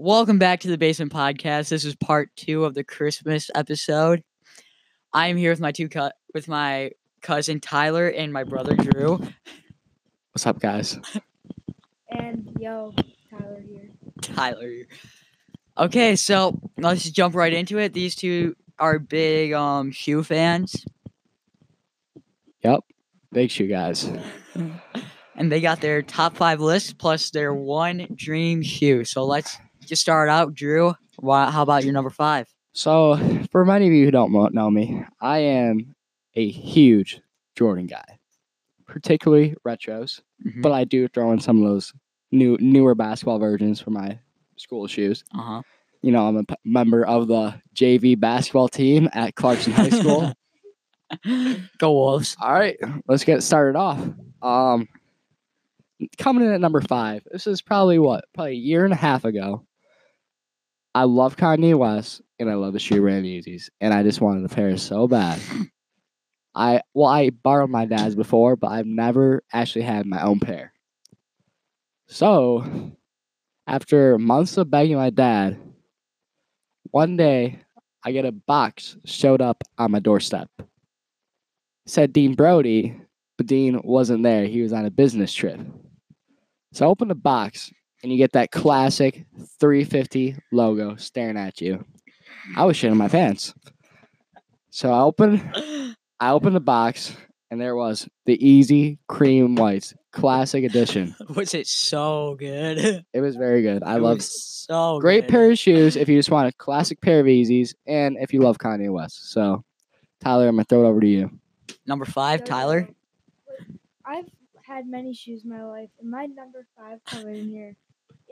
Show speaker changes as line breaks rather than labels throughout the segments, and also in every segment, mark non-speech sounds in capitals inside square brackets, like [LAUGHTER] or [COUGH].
Welcome back to the Basement Podcast. This is part two of the Christmas episode. I am here with my two cu- with my cousin Tyler and my brother Drew.
What's up, guys? [LAUGHS]
And yo, Tyler here.
Tyler. Okay, so let's just jump right into it. These two are big um shoe fans,
Yep, big shoe guys. [LAUGHS]
and they got their top five list plus their one dream shoe. So let's just start out, Drew. Wha how about your number five?
So, for many of you who don't know me, I am a huge Jordan guy, particularly retros.
Mhm.
But I do throw in some of those new newer basketball versions for my school shoes.
Uh huh.
You know, I'm a p- member of the JV basketball team at Clarkson High School. [LAUGHS] [LAUGHS]
Go Wolves.
All right, let's get started off. Um, coming in at number five. This is probably what, probably a year and a half ago. I love Kanye West and I love the shoe brand Yeezys, and I just wanted a pair so bad. [LAUGHS] I well, I borrowed my dad's before, but I've never actually had my own pair. So, after months of begging my dad, one day I get a box showed up on my doorstep said Dean Brody, but Dean wasn't there. He was on a business trip. So I open the box and you get that classic 350 logo staring at you. I was shitting my pants. So I open I opened the box and there was the Yeezy Cream Whites Classic Edition. [LAUGHS]
Was it so good?
It was very good. I love
so
great
good.
pair of shoes if you just want a classic pair of Yeezys and if you love Kanye West. So Tyler, I'm gonna throw it over to you.
Number five, Tyler.
I've had many shoes in my life, and my number five coming in here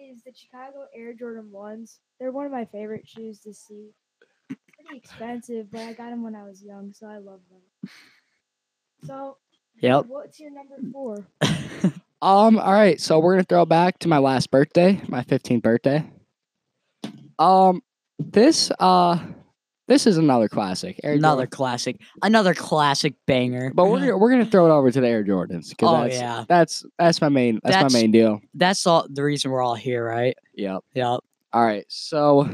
is the Chicago Air Jordan ones. They're one of my favorite shoes to see. Pretty [LAUGHS] expensive, but I got them when I was young, so I love them. So,
Yep.
what's your number four? [LAUGHS]
Um, all right, so we're gonna throw back to my last birthday, my 15th birthday. Um, this uh, this is another classic, Air
Another
Jordan.
classic. Another classic banger.
but we're gonna, we're gonna throw it over to the Air Jordans
Oh,
that's,
yeah.
that's that's my main that's,
That's-
my main deal.
That's all the reason we're all here, right?
Yep.
Yep.
All right, so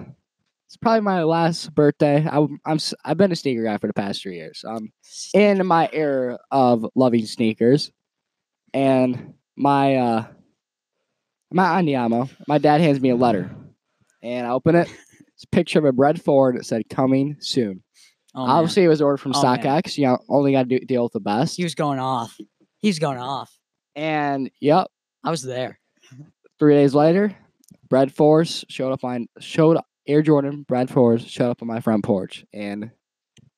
it's probably my last birthday. I, I'm I've been a sneaker guy for the past three years. Um, in my era of loving sneakers, and my uh, my Andiamo, my dad hands me a letter, and I open it. It's a picture of a bread forward. It said "coming soon."
Oh, man.
Obviously, it was ordered from
Oh, man.
StockX. You know, only got to deal with the best.
he was going off. He was going off.
And yep,
I was there.
three days later, Bred Fours showed up on showed Air Jordan Bred Fours showed up on my front porch, and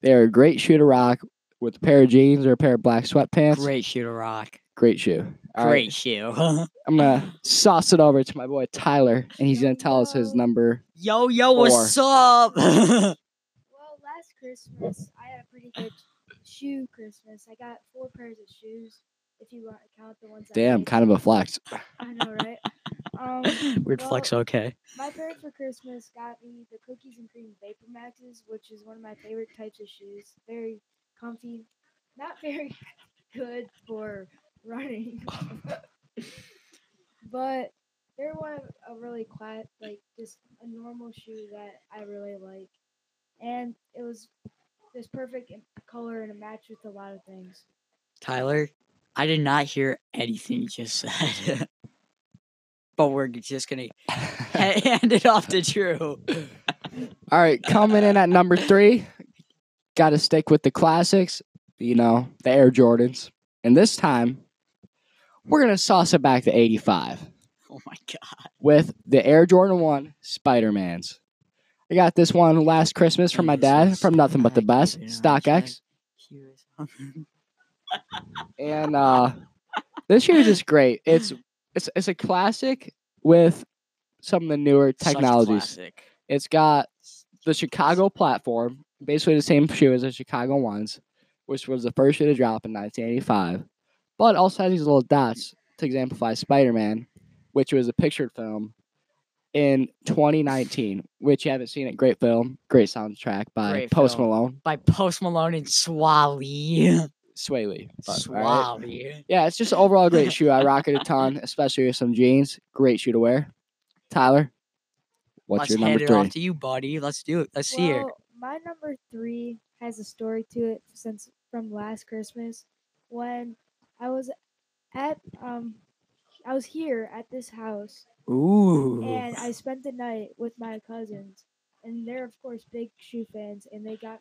they're a great shoe to rock with a pair of jeans or a pair of black sweatpants.
Great shoe to rock.
Great shoe. All
Great
right,
shoe. [LAUGHS]
I'm gonna sauce it over to my boy Tyler, and he's gonna tell us his number.
yo, yo, what's up? [LAUGHS]
Well, last Christmas I had a pretty good shoe Christmas. I got four pairs of shoes. If you want to count the ones. I
Damn,
made.
kind of a flex.
I know, right? [LAUGHS] Um,
Weird flex, okay.
My parents for Christmas got me the cookies and cream Vapor Maxes, which is one of my favorite types of shoes. Very comfy, not very good for running, [LAUGHS] but they're one of a really quiet, like just a normal shoe that I really like, and it was this perfect in color and a match with a lot of things.
Tyler, I did not hear anything you just said. [LAUGHS] but we're just going [LAUGHS] to hand it off to Drew.
All right, coming in at number three, got to stick with the classics, you know, the Air Jordans. And this time, we're going to sauce it back to 85
Oh my god.
with the Air Jordan 1 Spider Mans. I got this one last Christmas from my dad from Nothing But the Best, StockX. [LAUGHS] And uh, this shoe is just great. It's, it's, it's a classic with some of the newer technologies. It's got the Chicago platform, basically the same shoe as the Chicago ones, which was the first shoe to drop in 1985, but also has these little dots to exemplify Spider-Man, which was a pictured film in 2019, which you haven't seen it. Great film, great soundtrack by
Great
Post
film.
Malone,
By Post Malone and Swally.
Swae Lee. but, all right.
Swally.
Yeah, it's just an overall great shoe. I rock it a ton, [LAUGHS] especially with some jeans. Great shoe to wear. Tyler, What's
Let's
your
hand
number
it
three?
off to you, buddy. Let's do it. Let's see it.
Well, my number three has a story to it since from last Christmas when I was at um I was here at this house
Ooh.
and I spent the night with my cousins and they're of course big shoe fans and they got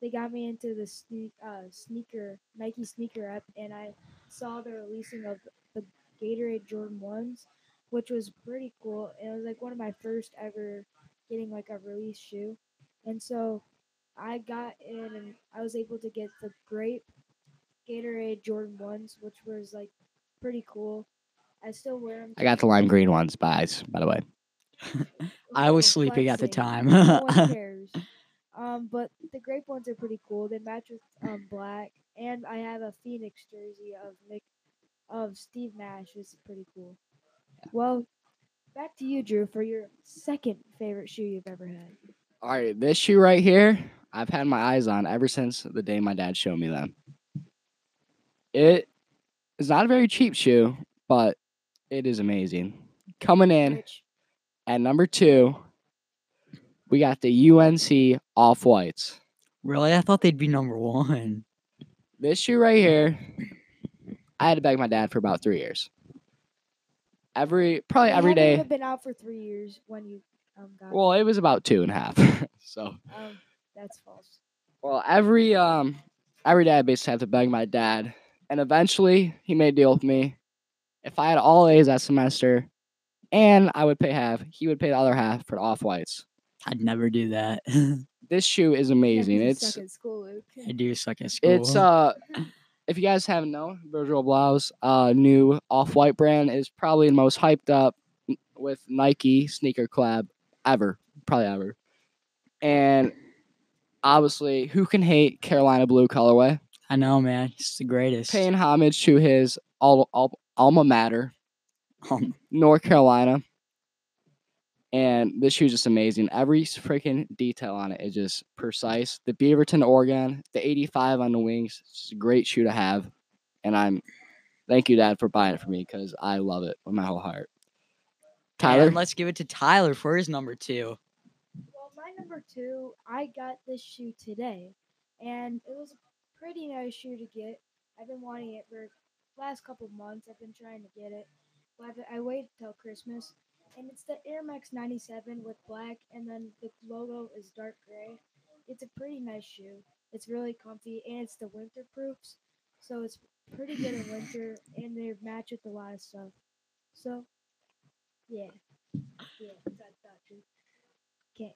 they got me into the sneak, uh, sneaker Nike sneaker app and I saw the releasing of the Gatorade Jordan ones, which was pretty cool. And it was like one of my first ever getting like a release shoe, and so I got in and I was able to get the grape Gatorade Jordan ones, which was like pretty cool. I still wear them.
I got the lime green ones, guys. By the way, [LAUGHS]
I was sleeping at the time.
no [LAUGHS] one cares. Um, but the grape ones are pretty cool. They match with um black, and I have a Phoenix jersey of Nick, of Steve Nash. It's pretty cool. Well, back to you, Drew, for your second favorite shoe you've ever had.
all right, this shoe right here, I've had my eyes on ever since the day my dad showed me them. It is not a very cheap shoe, but it is amazing. Coming in at number two, we got the UNC off whites.
really? I thought they'd be number one.
This shoe right here, I had to beg my dad for about three years. Every probably
every day.
every
haven't
day.
even been out for three years when you um got.
Well, it was about two and a half. [LAUGHS] so
um, that's false.
well, every um every day I basically had to beg my dad, and eventually he made a deal with me. If I had all A's that semester, and I would pay half, he would pay the other half for the off whites.
I'd never do that. [LAUGHS]
This shoe is amazing.
you
It's
suck at school, Luke.
I do suck at school.
It's uh if you guys haven't known, Virgil Abloh's uh new off-white brand is probably the most hyped up with Nike sneaker collab ever, probably ever. And obviously, who can hate Carolina blue colorway?
I know, man. He's the greatest.
Paying homage to his al- al- alma mater,
Um,
North Carolina. And this shoe's just amazing. Every freaking detail on it is just precise. The Beaverton Oregon, the 85 on the wings, it's just a great shoe to have. And I'm thank you, Dad, for buying it for me because I love it with my whole heart. Tyler,
and let's give it to Tyler for his number two.
Well, my number two, I got this shoe today, and it was a pretty nice shoe to get. I've been wanting it for the last couple months. I've been trying to get it, but I've- waited till Christmas, and it's the Air Max 97 with black, and then the logo is dark gray. It's a pretty nice shoe. It's really comfy, and it's the winter proofs, so it's pretty good in winter, [LAUGHS] and they match with a lot of stuff. So, yeah, yeah, that's that. Okay.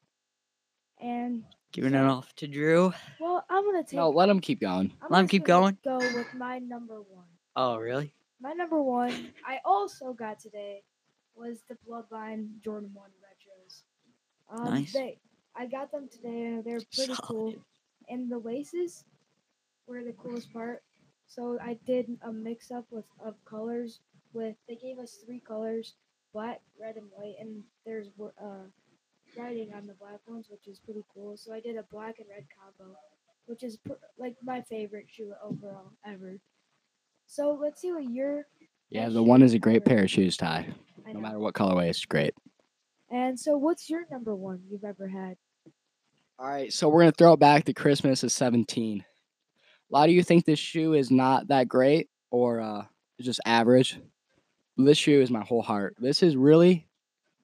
And
Giving it off to Drew.
well, I'm gonna take.
no, let him keep going.
I'm
let him keep
gonna Go with my number one.
Oh, really?
My number one, I also got today, was the Bloodline Jordan One retros. Um,
Nice.
They, I got them today. And they're pretty cool, and the laces were the coolest part. So I did a mix up with of colors. With they gave us three colors: black, red, and white. And there's wo- uh, writing on the black ones, which is pretty cool. So I did a black and red combo, which is pr- like my favorite shoe overall ever. So let's see what your
Yeah, the one is a great pair of shoes, Ty. No matter what colorway, it's great.
And so, what's your number one you've ever had?
All right, so we're gonna throw it back to Christmas of 17. A lot of you think this shoe is not that great or uh, just average. This shoe is my whole heart. This is really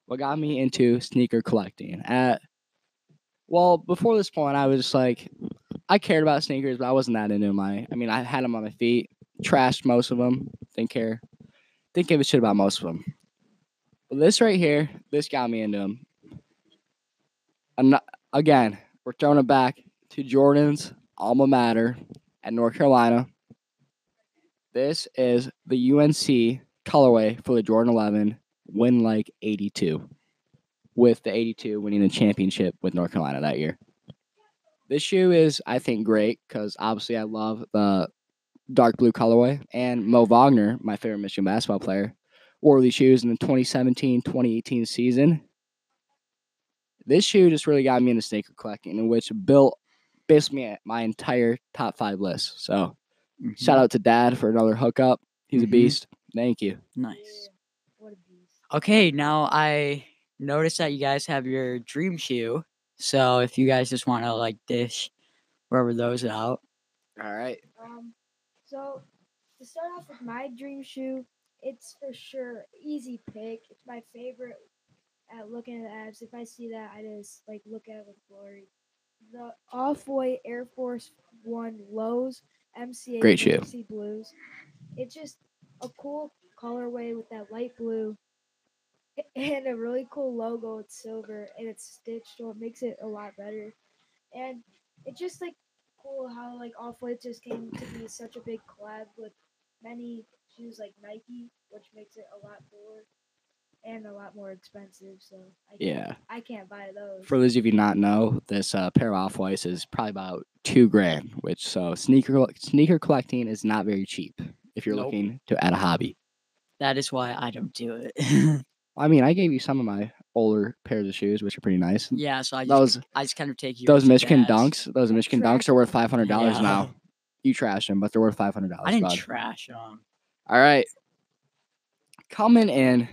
what got me into sneaker collecting. At well, before this point, I was just like, I cared about sneakers, but I wasn't that into my. I mean, I had them on my feet, trashed most of them, didn't care, didn't give a shit about most of them. But this right here, this got me into them. Ano- again, we're throwing it back to Jordan's alma mater at North Carolina. This is the UNC colorway for the Jordan 11 win like 82, with the 82 winning the championship with North Carolina that year. This shoe is, I think, great because obviously I love the dark blue colorway. And Mo Wagner, my favorite Michigan basketball player, wore these shoes in the 2017 2018 season this shoe just really got me into sneaker collecting, in which built basically my entire top five list. So shout out to Dad for another hookup. He's a
Mhm.
beast. Thank you.
Nice. Okay, now I noticed that you guys have your dream shoe. So if you guys just want to like dish wherever those out.
All right.
Um, so to start off with my dream shoe, it's for sure easy pick. It's my favorite at looking at the abs. If I see that, I just like look at it with glory. The off-white Air Force One lows MCA
Great shoe.
Blues. It's just a cool colorway with that light blue [LAUGHS] and a really cool logo. It's silver and it's stitched, so it makes it a lot better. And it's just like cool how like Off White just came to be [CLEARS THROAT] such a big collab with many shoes like Nike, which makes it a lot cooler and a lot more expensive. So I can't,
Yeah.
I can't buy those.
For those of you not know, this uh, pair of off whites is probably about two grand. Which so sneaker sneaker collecting is not very cheap if you're
Nope.
looking to add a hobby.
That is why I don't do it. [LAUGHS]
I mean, I gave you some of my older pairs of shoes, which are pretty nice.
yeah, so I just
Those
I just kind of take you.
those Michigan dunks, those Michigan
trash
dunks are worth five hundred dollars
Yeah.
now. [LAUGHS] You trash them, but they're worth five hundred dollars.
I didn't trash them.
All right. Coming in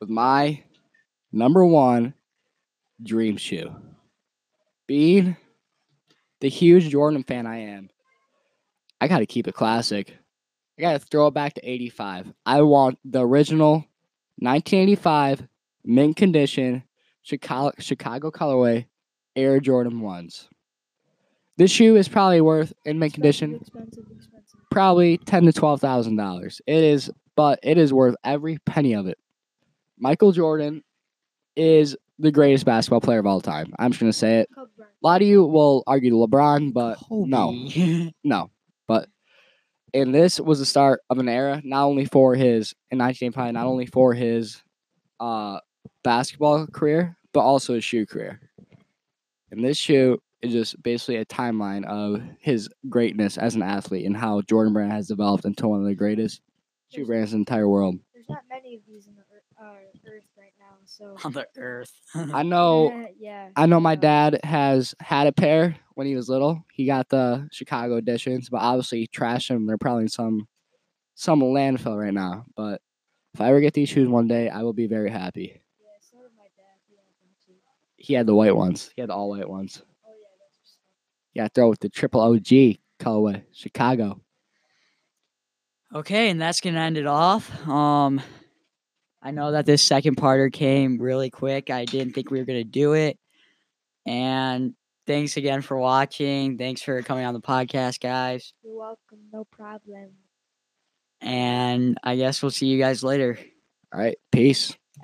with my number one dream shoe. Being the huge Jordan fan I am, I got to keep it classic. I got to throw it back to 85. I want the original 1985 mint condition Chicago, Chicago colorway Air Jordan 1s. This shoe is probably worth in mint condition
Expensive, expensive.
probably ten to twelve thousand dollars. It is, but it is worth every penny of it. Michael Jordan is the greatest basketball player of all time. I'm just gonna say it. A lot of you will argue LeBron, but no, [LAUGHS] no. But and this was the start of an era, not only for his in 1985, not only for his uh basketball career, but also his shoe career. And this shoe is just basically a timeline of his greatness as an athlete and how Jordan Brand has developed into one of the greatest shoe brands in the entire world.
There's not many of these in the uh, earth right now, so. [LAUGHS]
on the earth.
I know
yeah.
I know my dad has had a pair when he was little. He got the Chicago editions, but obviously he trashed them. They're probably in some some landfill right now. But if I ever get these shoes one day, I will be very happy.
Yeah, so did my dad. He had them too.
He had the white ones. He had the all white ones.
Oh yeah, that's just.
Yeah, throw with the triple OG colorway, Chicago.
Okay, and that's gonna end it off. Um, I know that this second parter came really quick. I didn't think we were gonna do it, and thanks again for watching. Thanks for coming on the podcast, guys.
You're welcome. No problem.
And I guess we'll see you guys later.
All right, peace.